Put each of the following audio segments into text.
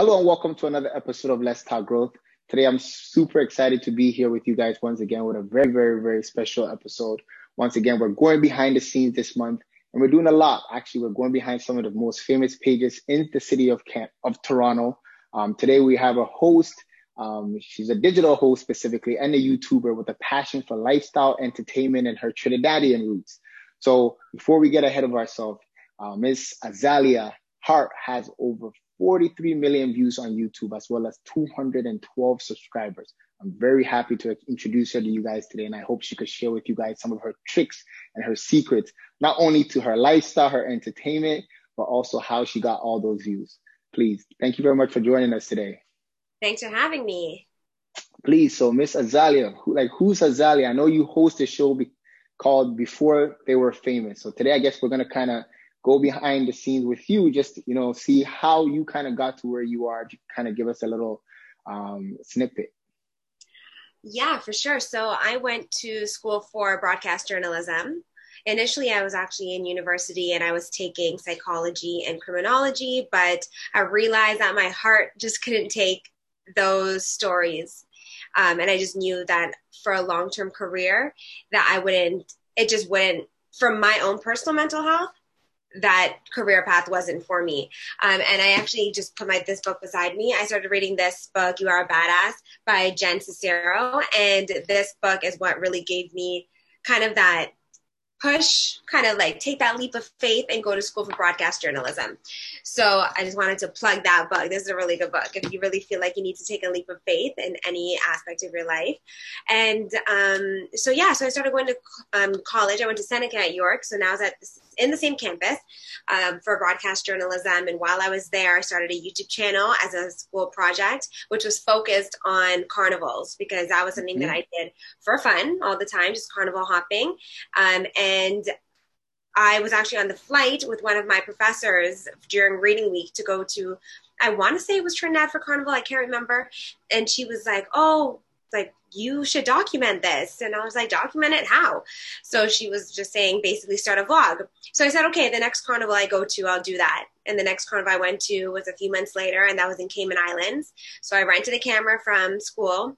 Hello and welcome to another episode of Let's Talk Growth. Today I'm super excited to be here with you guys once again with a very, very, very special episode. Once again, we're going behind the scenes this month and we're doing a lot. Actually, we're going behind some of the most famous pages in the city of Camp, of Toronto. Um, today we have a host. Um, she's a digital host specifically and a YouTuber with a passion for lifestyle, entertainment, and her Trinidadian roots. So before we get ahead of ourselves, uh, Miss Azalia Hart has over 43 million views on YouTube as well as 212 subscribers. I'm very happy to introduce her to you guys today, and I hope she could share with you guys some of her tricks and her secrets, not only to her lifestyle, her entertainment, but also how she got all those views. Please, thank you very much for joining us today. Thanks for having me. Please, so Miss Azalia, who, like who's Azalia? I know you host a show be- called Before They Were Famous. So today, I guess we're gonna kind of go behind the scenes with you, just you know, see how you kind of got to where you are. To kind of give us a little um, snippet. Yeah, for sure. So I went to school for broadcast journalism. Initially, I was actually in university and I was taking psychology and criminology, but I realized that my heart just couldn't take those stories. Um, and I just knew that for a long term career, that I wouldn't, it just wouldn't, from my own personal mental health, that career path wasn't for me. Um, and I actually just put my this book beside me. I started reading this book, You Are a Badass, by Jen Sincero, and this book is what really gave me kind of that push, kind of like take that leap of faith and go to school for broadcast journalism. So I just wanted to plug that book. This is a really good book if you really feel like you need to take a leap of faith in any aspect of your life. And um, so yeah, so I started going to um, college. I went to Seneca at York. So now I was at in the same campus um, for broadcast journalism. And while I was there, I started a YouTube channel as a school project, which was focused on carnivals because that was something mm-hmm. that I did for fun all the time, just carnival hopping. Um, and I was actually on the flight with one of my professors during reading week to go to, I want to say it was Trinidad for Carnival, I can't remember. And she was like, Oh, like you should document this. And i was like document it how? So she was just saying basically start a vlog. So i said okay the next carnival i go to i'll do that. And the next carnival i went to was a few months later and that was in cayman islands. So i rented a camera from school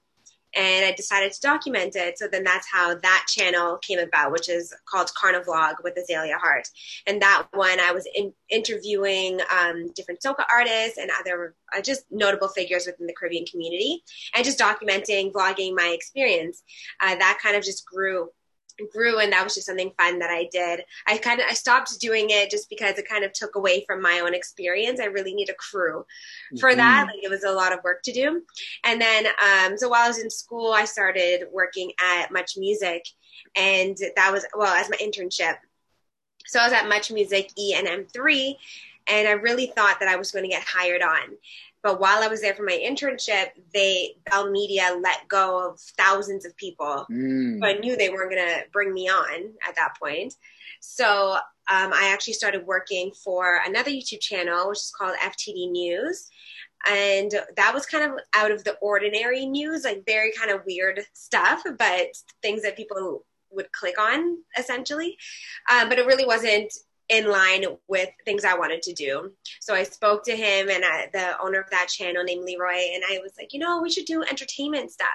and I decided to document it. So then that's how that channel came about, which is called Carnivlog with Azalea Hart. And that one, I was in, interviewing um, different soca artists and other uh, just notable figures within the Caribbean community, and just documenting, vlogging my experience. Uh, that kind of just grew grew and that was just something fun that I did. I kind of I stopped doing it just because it kind of took away from my own experience. I really need a crew for mm-hmm. that. Like it was a lot of work to do. And then um so while I was in school I started working at Much Music and that was well as my internship. So I was at Much Music E and M3 and I really thought that I was going to get hired on. But while I was there for my internship, they Bell Media let go of thousands of people. Mm. So I knew they weren't going to bring me on at that point. So um, I actually started working for another YouTube channel, which is called FTD News. And that was kind of out of the ordinary news, like very kind of weird stuff, but things that people would click on essentially. Um, but it really wasn't in line with things I wanted to do. So I spoke to him and I, the owner of that channel named Leroy, and I was like, you know, we should do entertainment stuff.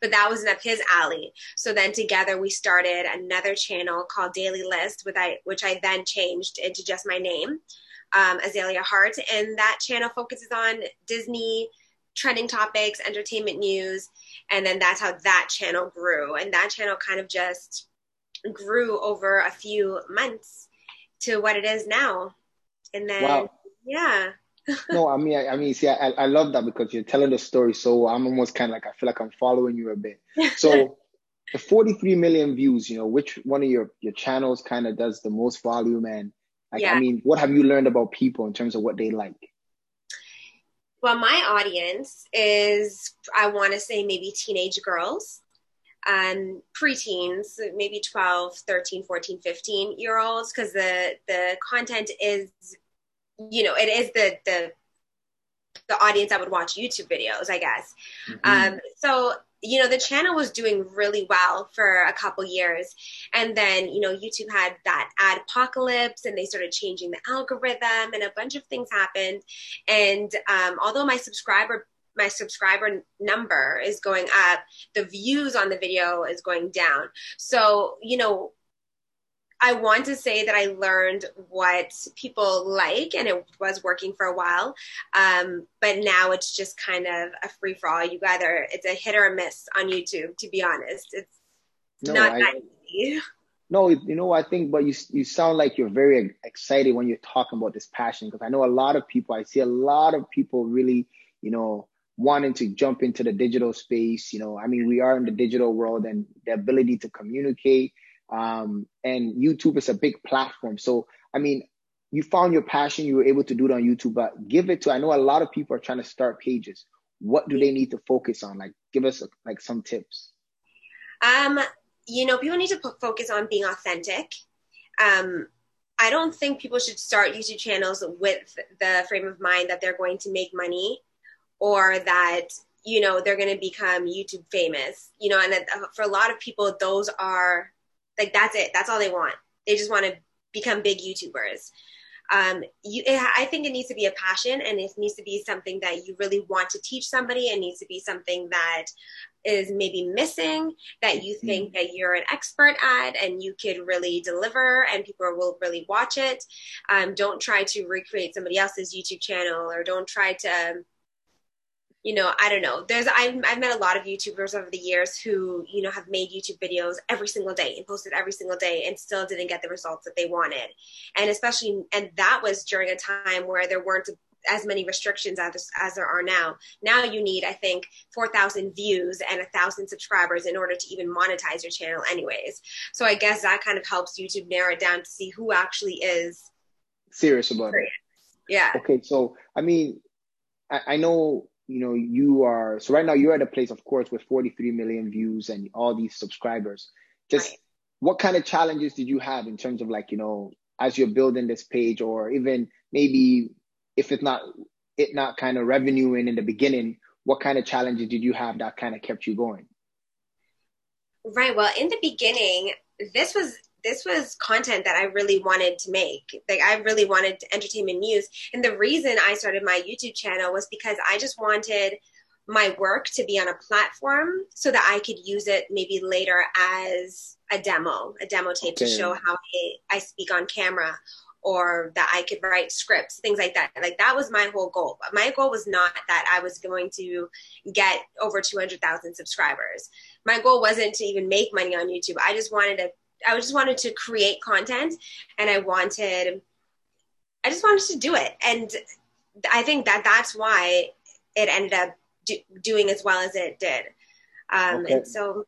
But that wasn't up his alley. So then together we started another channel called Daily List, with I, which I then changed into just my name, um, Azalia Hart. And that channel focuses on Disney trending topics, entertainment news. And then that's how that channel grew. And that channel kind of just grew over a few months to what it is now. And then, wow. yeah. no, I mean, I, I mean, see, I, I love that because you're telling the story. So I'm almost kind of like, I feel like I'm following you a bit. So the 43 million views, you know, which one of your, your channels kind of does the most volume? And like, yeah. I mean, what have you learned about people in terms of what they like? Well, my audience is, I want to say maybe teenage girls um, preteens, maybe 12, 13, 14, 15 year olds, because the, the content is, you know, it is the, the, the audience that would watch YouTube videos, I guess. Mm-hmm. Um, so you know the channel was doing really well for a couple years and then you know youtube had that ad apocalypse and they started changing the algorithm and a bunch of things happened and um, although my subscriber my subscriber number is going up the views on the video is going down so you know I want to say that I learned what people like and it was working for a while. Um, but now it's just kind of a free for all. You either, it's a hit or a miss on YouTube, to be honest. It's no, not I, that easy. No, you know, I think, but you, you sound like you're very excited when you're talking about this passion because I know a lot of people, I see a lot of people really, you know, wanting to jump into the digital space. You know, I mean, we are in the digital world and the ability to communicate um, and YouTube is a big platform. So, I mean, you found your passion, you were able to do it on YouTube, but give it to, I know a lot of people are trying to start pages. What do they need to focus on? Like, give us like some tips. Um, you know, people need to focus on being authentic. Um, I don't think people should start YouTube channels with the frame of mind that they're going to make money or that you know they're going to become YouTube famous. You know, and for a lot of people, those are like that's it. That's all they want. They just want to become big YouTubers. Um, you, it, I think it needs to be a passion, and it needs to be something that you really want to teach somebody. It needs to be something that is maybe missing that you think mm. that you're an expert at and you could really deliver and people will really watch it um, don't try to recreate somebody else's youtube channel or don't try to you know, I don't know. There's I've, I've met a lot of YouTubers over the years who, you know, have made YouTube videos every single day and posted every single day and still didn't get the results that they wanted. And especially, and that was during a time where there weren't as many restrictions as, as there are now. Now you need, I think, 4,000 views and a thousand subscribers in order to even monetize your channel anyways. So I guess that kind of helps YouTube narrow it down to see who actually is serious about serious. it. Yeah. Okay. So, I mean, I, I know you know you are so right now you're at a place of course with 43 million views and all these subscribers. Just right. what kind of challenges did you have in terms of like you know as you're building this page or even maybe if it's not it not kind of revenuing in the beginning what kind of challenges did you have that kind of kept you going? Right. Well in the beginning this was this was content that I really wanted to make. Like I really wanted entertainment news. And the reason I started my YouTube channel was because I just wanted my work to be on a platform so that I could use it maybe later as a demo, a demo tape okay. to show how I, I speak on camera or that I could write scripts, things like that. Like that was my whole goal. My goal was not that I was going to get over 200,000 subscribers. My goal wasn't to even make money on YouTube. I just wanted to I just wanted to create content and I wanted, I just wanted to do it. And I think that that's why it ended up do, doing as well as it did. Um, okay. And so,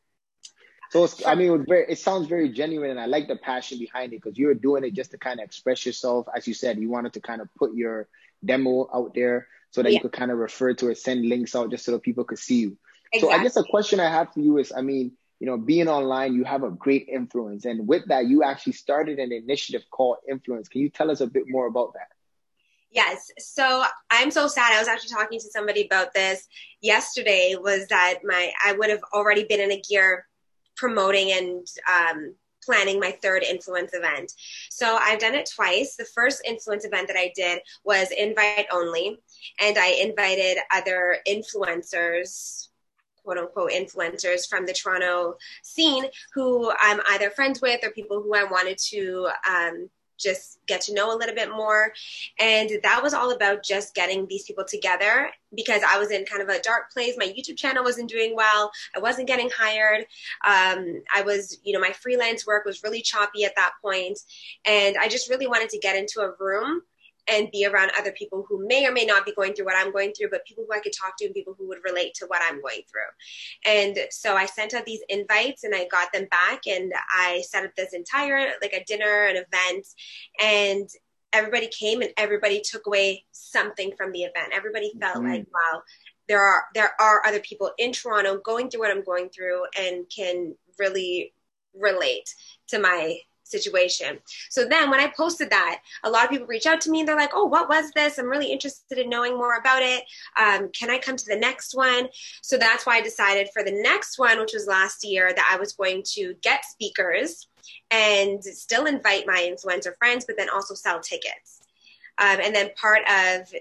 so I mean, it, very, it sounds very genuine, and I like the passion behind it because you were doing it just to kind of express yourself. As you said, you wanted to kind of put your demo out there so that yeah. you could kind of refer to it, send links out just so that people could see you. Exactly. So I guess a question I have for you is, I mean, you know, being online, you have a great influence. And with that, you actually started an initiative called Influence. Can you tell us a bit more about that? Yes. So I'm so sad. I was actually talking to somebody about this yesterday was that my, I would have already been in a gear promoting and, um, planning my third influence event. So I've done it twice. The first influence event that I did was invite only, and I invited other influencers quote unquote influencers from the Toronto scene who I'm either friends with or people who I wanted to um, just get to know a little bit more. And that was all about just getting these people together because I was in kind of a dark place. My YouTube channel wasn't doing well. I wasn't getting hired. Um, I was, you know, my freelance work was really choppy at that point, And I just really wanted to get into a room and be around other people who may or may not be going through what I'm going through, but people who I could talk to and people who would relate to what I'm going through. And so I sent out these invites and I got them back and I set up this entire like a dinner, an event, and everybody came and everybody took away something from the event. Everybody felt mm-hmm. like, wow, there are there are other people in Toronto going through what I'm going through and can really relate to my situation. So then when I posted that, a lot of people reach out to me and they're like, oh, what was this? I'm really interested in knowing more about it. Um, can I come to the next one? So that's why I decided for the next one, which was last year, that I was going to get speakers and still invite my influencer friends, but then also sell tickets. Um, and then part of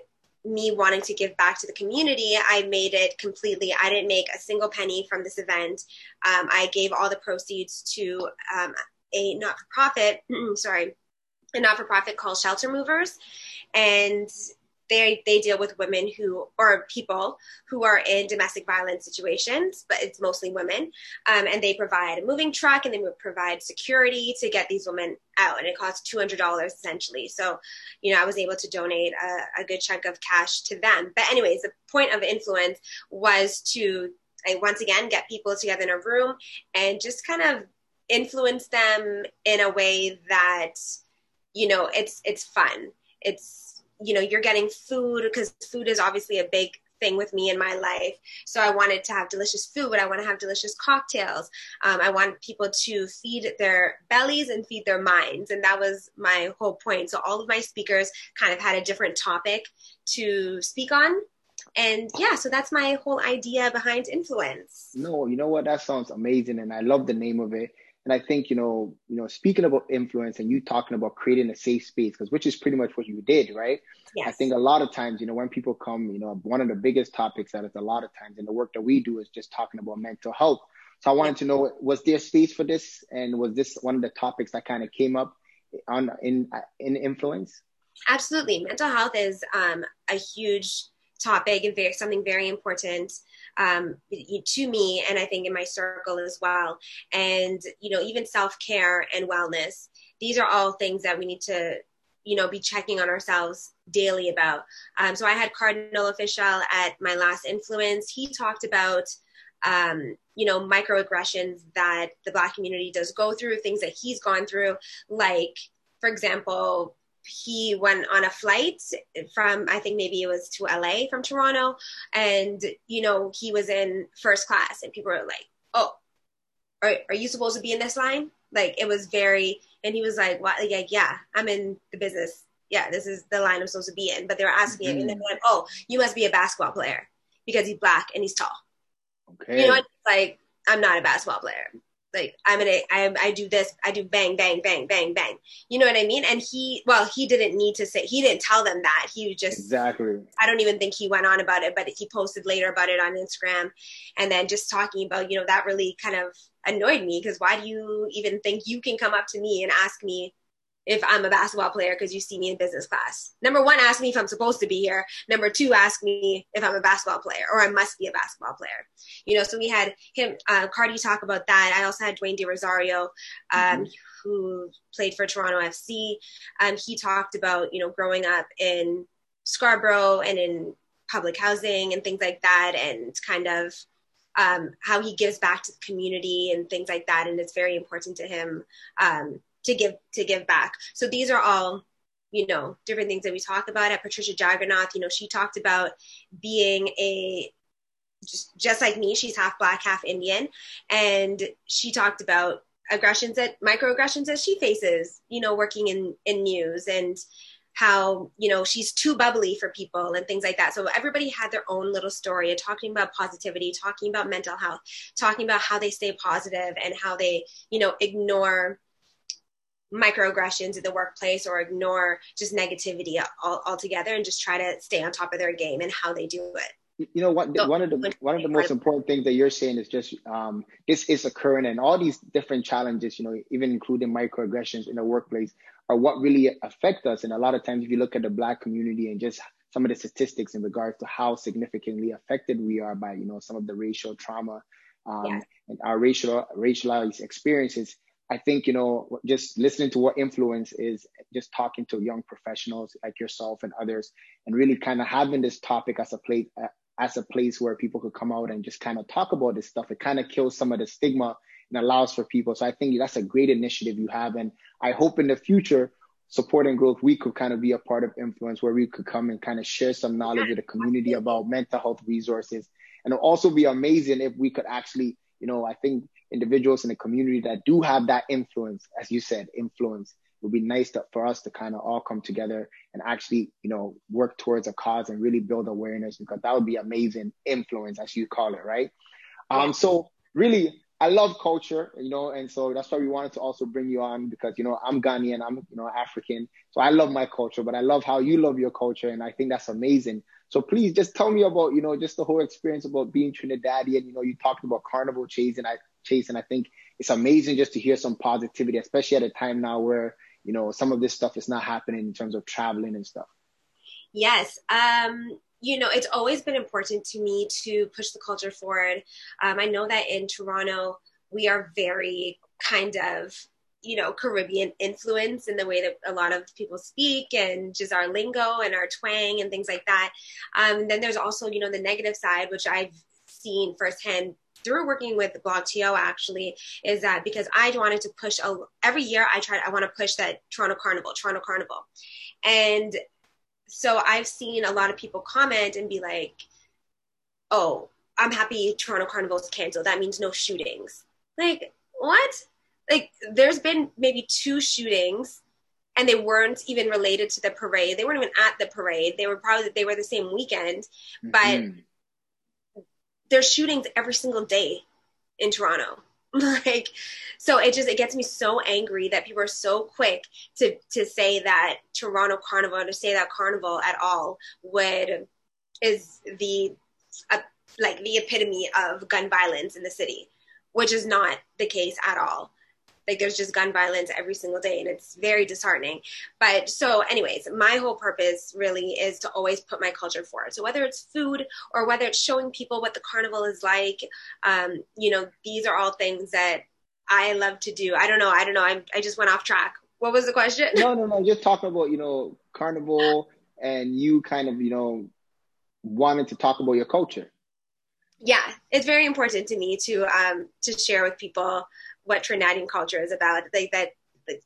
me wanting to give back to the community, I made it completely. I didn't make a single penny from this event. Um, I gave all the proceeds to um, a not for profit, sorry, a not for profit called Shelter Movers. And they they deal with women who or people who are in domestic violence situations, but it's mostly women. Um, and they provide a moving truck and they provide security to get these women out, and it costs two hundred dollars essentially. So, you know, I was able to donate a, a good chunk of cash to them. But anyways, the point of influence was to I, once again get people together in a room and just kind of influence them in a way that you know it's it's fun. It's you know you're getting food because food is obviously a big thing with me in my life. So i wanted to have delicious food. But i want to have delicious cocktails. Um, i want people to feed their bellies and feed their minds. And that was my whole point. So all of my speakers kind of had a different topic to speak on. And yeah so that's my whole idea behind influence. No you know what? That sounds amazing. And i love the name of it and I think, you know, you know, speaking about influence and you talking about creating a safe space, because which is pretty much what you did, right? Yes. I think a lot of times, you know, when people come, you know, one of the biggest topics that is a lot of times in the work that we do is just talking about mental health. So I wanted to know, was there space for this? And was this one of the topics that kind of came up on in in influence? Absolutely. Mental health is um, a huge topic and very, something very important um, to me and I think in my circle as well. And, you know, even self care and wellness, these are all things that we need to, you know, be checking on ourselves daily about. Um, so I had Cardinal Official at my last influence. He talked about, um, you know, microaggressions that the Black community does go through, things that he's gone through, like, for example, he went on a flight from I think maybe it was to LA from Toronto, and you know he was in first class, and people were like, "Oh, are are you supposed to be in this line?" Like it was very, and he was like, "What?" Like, yeah, I'm in the business. Yeah, this is the line I'm supposed to be in. But they were asking mm-hmm. him, and then like, "Oh, you must be a basketball player because he's black and he's tall." Okay. You know, like I'm not a basketball player like I'm gonna I, I do this I do bang bang bang bang bang. You know what I mean? And he well he didn't need to say he didn't tell them that. He just exactly. I don't even think he went on about it but he posted later about it on Instagram. And then just talking about you know that really kind of annoyed me because why do you even think you can come up to me and ask me if I'm a basketball player because you see me in business class. Number one, ask me if I'm supposed to be here. Number two, ask me if I'm a basketball player or I must be a basketball player. You know, so we had him, uh, Cardi talk about that. I also had Dwayne De Rosario, um, mm-hmm. who played for Toronto FC. Um, he talked about, you know, growing up in Scarborough and in public housing and things like that and kind of um, how he gives back to the community and things like that. And it's very important to him. Um, to give to give back. So these are all you know different things that we talk about at Patricia Jaggernauth. You know, she talked about being a just just like me. She's half black, half Indian, and she talked about aggressions that microaggressions that she faces. You know, working in in news and how you know she's too bubbly for people and things like that so everybody had their own little story and talking about positivity talking about mental health talking about how they stay positive and how they you know ignore microaggressions in the workplace or ignore just negativity all, altogether and just try to stay on top of their game and how they do it you know what one of the one of the most important things that you're saying is just um, this is occurring and all these different challenges you know even including microaggressions in the workplace are what really affect us and a lot of times if you look at the black community and just some of the statistics in regards to how significantly affected we are by you know some of the racial trauma um, yes. and our racial racialized experiences I think, you know, just listening to what influence is, just talking to young professionals like yourself and others, and really kind of having this topic as a place, as a place where people could come out and just kind of talk about this stuff. It kind of kills some of the stigma and allows for people. So I think that's a great initiative you have. And I hope in the future, supporting growth, we could kind of be a part of influence where we could come and kind of share some knowledge with the community about mental health resources. And it'll also be amazing if we could actually you know, I think individuals in the community that do have that influence, as you said, influence, it would be nice to, for us to kind of all come together and actually, you know, work towards a cause and really build awareness because that would be amazing influence, as you call it, right? Um, so really, I love culture, you know, and so that's why we wanted to also bring you on because you know I'm Ghanaian, I'm you know African, so I love my culture, but I love how you love your culture, and I think that's amazing. So please just tell me about you know just the whole experience about being Trinidadian. You know, you talked about carnival chase, and I chase, and I think it's amazing just to hear some positivity, especially at a time now where you know some of this stuff is not happening in terms of traveling and stuff. Yes. Um, you know, it's always been important to me to push the culture forward. Um, I know that in Toronto, we are very kind of, you know, Caribbean influence in the way that a lot of people speak and just our lingo and our twang and things like that. Um, then there's also, you know, the negative side, which I've seen firsthand through working with BlogTO actually is that because I wanted to push a, every year I tried I want to push that Toronto Carnival, Toronto Carnival. And so I've seen a lot of people comment and be like, "Oh, I'm happy Toronto Carnival's canceled. That means no shootings." Like what? Like there's been maybe two shootings, and they weren't even related to the parade. They weren't even at the parade. They were probably they were the same weekend, but mm-hmm. there's shootings every single day in Toronto. like so it just it gets me so angry that people are so quick to to say that toronto carnival to say that carnival at all would is the uh, like the epitome of gun violence in the city which is not the case at all like there's just gun violence every single day and it's very disheartening. But so anyways my whole purpose really is to always put my culture forward. So whether it's food or whether it's showing people what the carnival is like um, you know these are all things that i love to do. I don't know. I don't know. I'm, i just went off track. What was the question? No no no. Just talking about you know carnival and you kind of you know wanted to talk about your culture. Yeah. It's very important to me to um to share with people what Trinidadian culture is about. Like that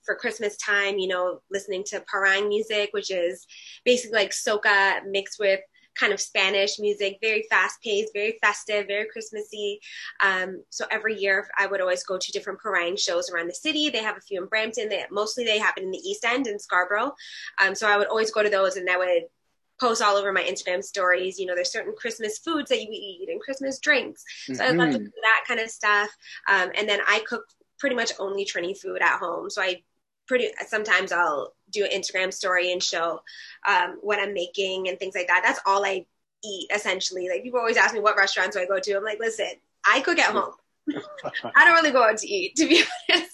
for Christmas time, you know, listening to parang music, which is basically like soca mixed with kind of Spanish music, very fast paced, very festive, very Christmassy. Um, so every year I would always go to different parang shows around the city. They have a few in Brampton. They mostly they happen in the East End in Scarborough. Um, so I would always go to those and I would post all over my Instagram stories. You know, there's certain Christmas foods that you eat and Christmas drinks. So mm-hmm. I love to do that kind of stuff. Um, and then I cook pretty much only Trini food at home. So I pretty sometimes I'll do an Instagram story and show um, what I'm making and things like that. That's all I eat essentially. Like people always ask me what restaurants do I go to. I'm like, listen, I cook at home. I don't really go out to eat, to be honest.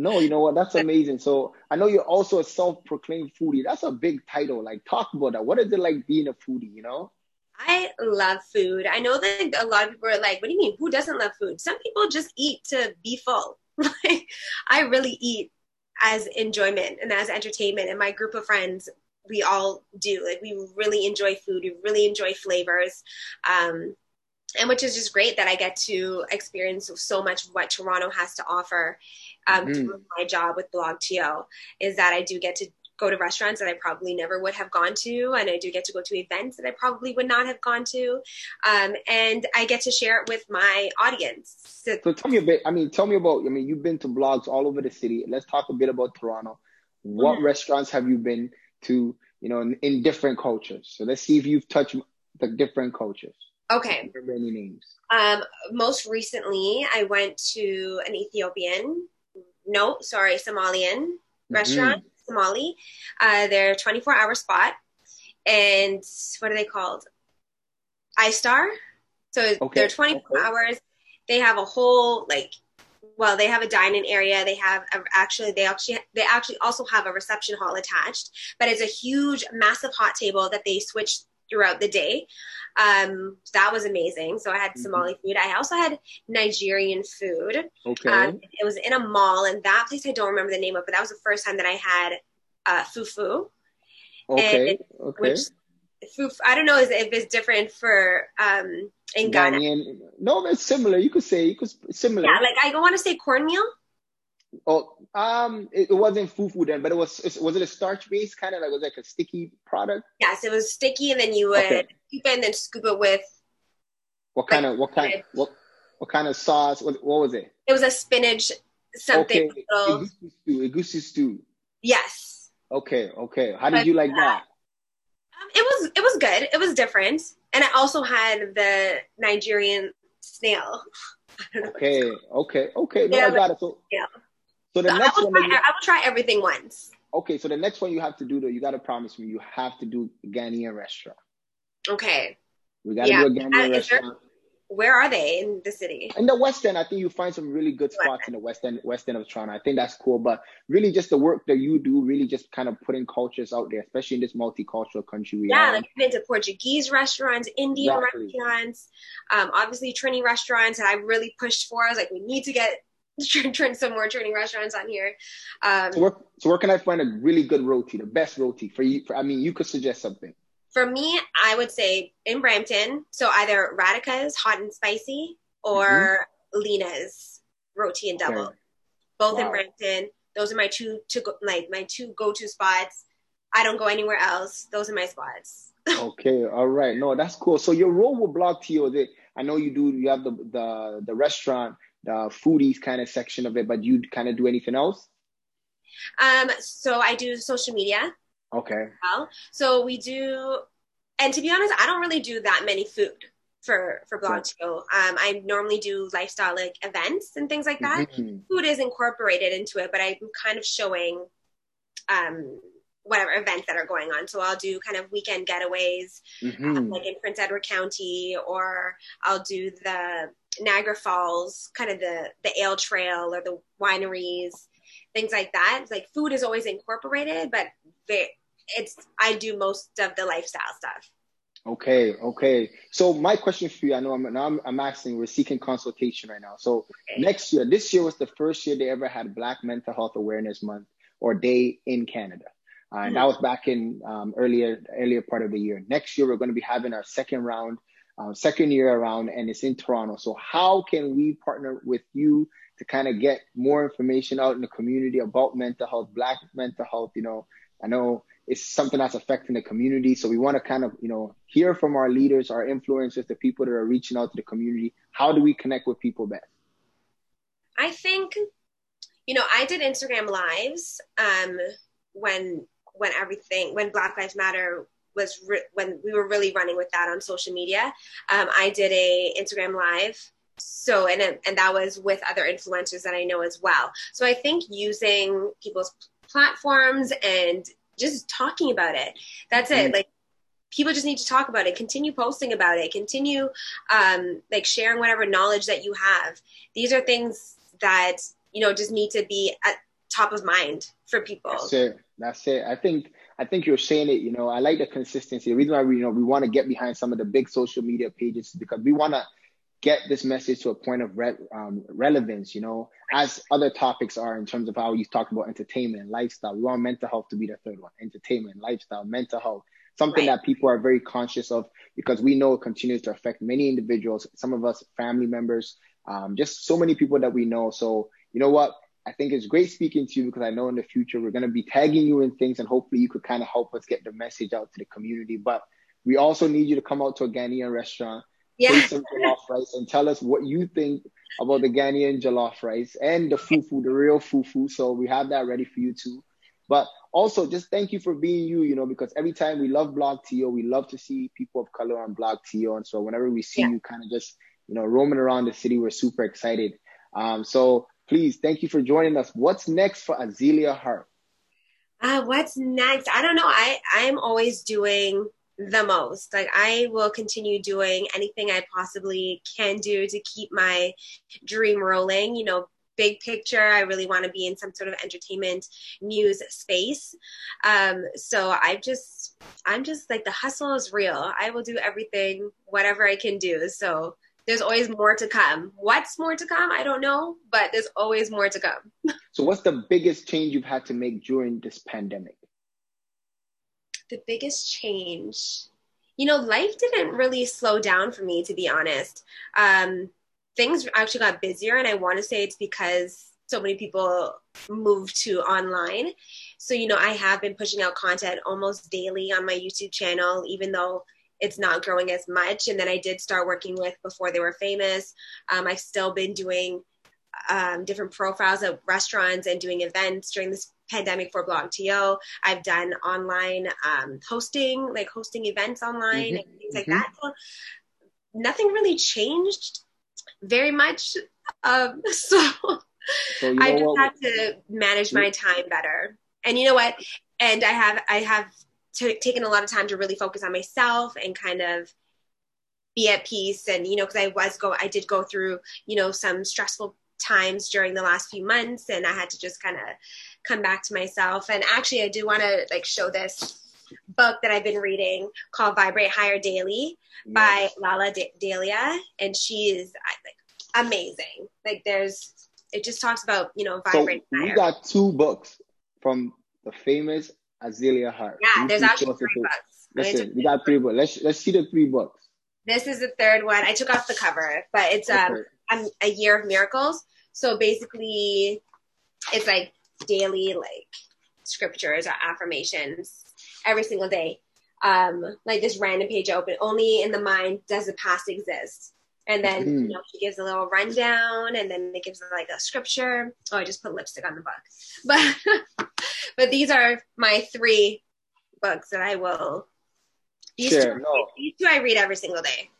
No, you know what? That's amazing. So I know you're also a self-proclaimed foodie. That's a big title. Like, talk about that. What is it like being a foodie? You know? I love food. I know that a lot of people are like, "What do you mean? Who doesn't love food?" Some people just eat to be full. Like, I really eat as enjoyment and as entertainment. And my group of friends, we all do. Like, we really enjoy food. We really enjoy flavors. Um, and which is just great that I get to experience so much of what Toronto has to offer um, mm-hmm. through my job with BlogTO is that I do get to go to restaurants that I probably never would have gone to, and I do get to go to events that I probably would not have gone to, um, and I get to share it with my audience. So, so, tell me a bit. I mean, tell me about. I mean, you've been to blogs all over the city. Let's talk a bit about Toronto. What mm-hmm. restaurants have you been to? You know, in, in, different cultures. So let's see if you've touched the different cultures. Okay. Remember any names? Um, most recently, I went to an Ethiopian no, sorry, Somalian mm-hmm. restaurant, Somali. Uh, they're 24 hour spot. And what are they called? iStar. So okay. they're 24 okay. hours. They have a whole like well they have a dining area they have a, actually they actually they actually also have a reception hall attached but it's a huge massive hot table that they switch throughout the day um, that was amazing. So I had mm-hmm. Somali food. I also had Nigerian food. Okay. Um, it was in a mall, and that place I don't remember the name of, but that was the first time that I had uh, fufu. Okay. And, okay. Which fufu, I don't know if it's different for um, in Ghana. Ghanaian. No, it's similar. You could say you could similar. Yeah, like I want to say cornmeal. Oh, um, it, it wasn't fufu then, but it was. Was it a starch based kind of like was it like a sticky product? Yes, it was sticky, and then you would okay. scoop it and then scoop it with. What kind like, of what kind what What kind of sauce? What, what was it? It was a spinach something. Okay, egusi stew. Stew. Yes. Okay, okay. How did you like that? Um, it was it was good. It was different, and I also had the Nigerian snail. Okay, okay, okay. No, yeah, I got it. So, yeah. So the so next I will, one. try, you, I will try everything once. Okay, so the next one you have to do though, you got to promise me you have to do Ghanaian restaurant. Okay. We got to yeah. do a Ghanaian uh, restaurant. There, where are they in the city? In the West End, I think you find some really good spots in the West End, West End of Toronto. I think that's cool. But really, just the work that you do, really just kind of putting cultures out there, especially in this multicultural country we have. yeah, are. like been to Portuguese restaurants, Indian Exactly. restaurants, um, obviously Trini restaurants that I really pushed for. I was like, we need to get turn some more Trini restaurants on here. Um, So where, so where can I find a really good roti, the best roti for you? For, I mean, you could suggest something. for me, I would say in Brampton, so either Radica's hot and spicy or Lena's roti and double. Mm-hmm. Okay. Both in Brampton. Those are my two to go, like my two go to spots. I don't go anywhere else. Those are my spots. Okay, all right. No, that's cool. So your role with Blog TO, it, I know you do, you have the, the, the restaurant, the foodies kind of section of it, but you kind of do anything else? Um, so I do social media. Okay. well. So we do, and to be honest, I don't really do that many food for for BlogTO. Um, I normally do lifestyle like events and things like that. Mhm. Food is incorporated into it, but I'm kind of showing um whatever events that are going on. So I'll do kind of weekend getaways, Mhm. like in Prince Edward County, or I'll do the Niagara Falls, kind of the the ale trail or the wineries, things like that. Like food is always incorporated, but ve- it's I do most of the lifestyle stuff. Okay, okay. So my question for you, I know I'm now I'm, I'm asking, we're seeking consultation right now. So Okay. next year, this year was the first year they ever had Black Mental Health Awareness Month or Day in Canada. Uh, and that was back in um, earlier earlier part of the year. Next year, we're going to be having our second round, uh, second year around, and it's in Toronto. So how can we partner with you to kind of get more information out in the community about mental health, Black mental health? You know, I know it's something that's affecting the community. So we want to kind of, you know, hear from our leaders, our influencers, the people that are reaching out to the community. How do we connect with people best? I think, you know, I did Instagram lives um, when when everything when Black Lives Matter was re- when we were really running with that on social media. Um, I did a Instagram live. So and and that was with other influencers that I know as well. So I think using people's platforms and just talking about it. That's it. Mhm. Like people just need to talk about it. Continue posting about it. Continue um, like sharing whatever knowledge that you have. These are things that you know just need to be at top of mind for people. That's it. That's it. I think I think you're saying it. You know, I like the consistency. The reason why we you know we want to get behind some of the big social media pages is because we want to get this message to a point of re- um, relevance. You know, as other topics are in terms of how you talked about entertainment and lifestyle. We want mental health to be the third one. Entertainment, lifestyle, mental health. Something Right. that people are very conscious of because we know it continues to affect many individuals. Some of us, family members, um, just so many people that we know. So you know what? I think it's great speaking to you because I know in the future we're going to be tagging you in things and hopefully you could kind of help us get the message out to the community. But we also need you to come out to a Ghanaian restaurant, Yeah. taste some jollof rice, and tell us what you think about the Ghanaian jollof rice and the fufu, the real fufu. So we have that ready for you too. But also just thank you for being you, you know, because every time we love Blog TO, we love to see people of color on Blog TO. And so whenever we see Yeah. you kind of just, you know, roaming around the city, we're super excited. Um, so please, thank you for joining us. What's next for Azealia Hart? Uh, what's next? I don't know. I I'm always doing the most. Like I will continue doing anything I possibly can do to keep my dream rolling. You know, big picture. I really want to be in some sort of entertainment news space. Um, so I just I'm just like the hustle is real. I will do everything, whatever I can do. So there's always more to come. What's more to come? I don't know, but there's always more to come. So what's the biggest change you've had to make during this pandemic? the biggest change you know life didn't really slow down for me to be honest um, things actually got busier and i want to say it's because so many people moved to online so you know i have been pushing out content almost daily on my youtube channel even though it's not growing as much. And then I did start working with before they were famous. Um, I've still been doing um, different profiles of restaurants and doing events during this pandemic for BlogTO. I've done online um, hosting, like hosting events online mm-hmm. and things like mm-hmm. that. So nothing really changed very much. Um, so, so I just what? have to manage my time better. And you know what? And I have I have t- taken a lot of time to really focus on myself and kind of be at peace. And you know, because I was go I did go through you know some stressful times during the last few months, and I had to just kind of come back to myself. And actually, I do want to like show this book that I've been reading called Vibrate Higher Daily by Lalah D- Delia, and she is like amazing. Like there's, it just talks about you know vibrate. So we got two books from the famous Azealia Hart. Yeah, there's actually three books. Listen, we got three books. Let's let's see the three books. This is the third one. I took off the cover, but it's um, okay. um a year of miracles. So basically, it's like daily like scriptures or affirmations every single day. Um, like this random page open. Only in the mind does the past exist. And then mm. you know she gives a little rundown, and then it gives like a scripture. Oh, I just put lipstick on the book, but but these are my three books that I will. These, sure, two, no. these two I read every single day.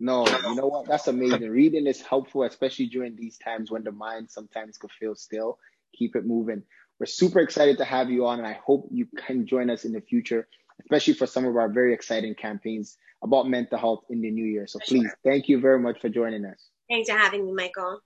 No, you know what? That's amazing. Reading is helpful, especially during these times when the mind sometimes could feel still. Keep it moving. We're super excited to have you on, and I hope you can join us in the future, especially for some of our very exciting campaigns about mental health in the new year. So please, thank you very much for joining us. Thanks for having me, Michael.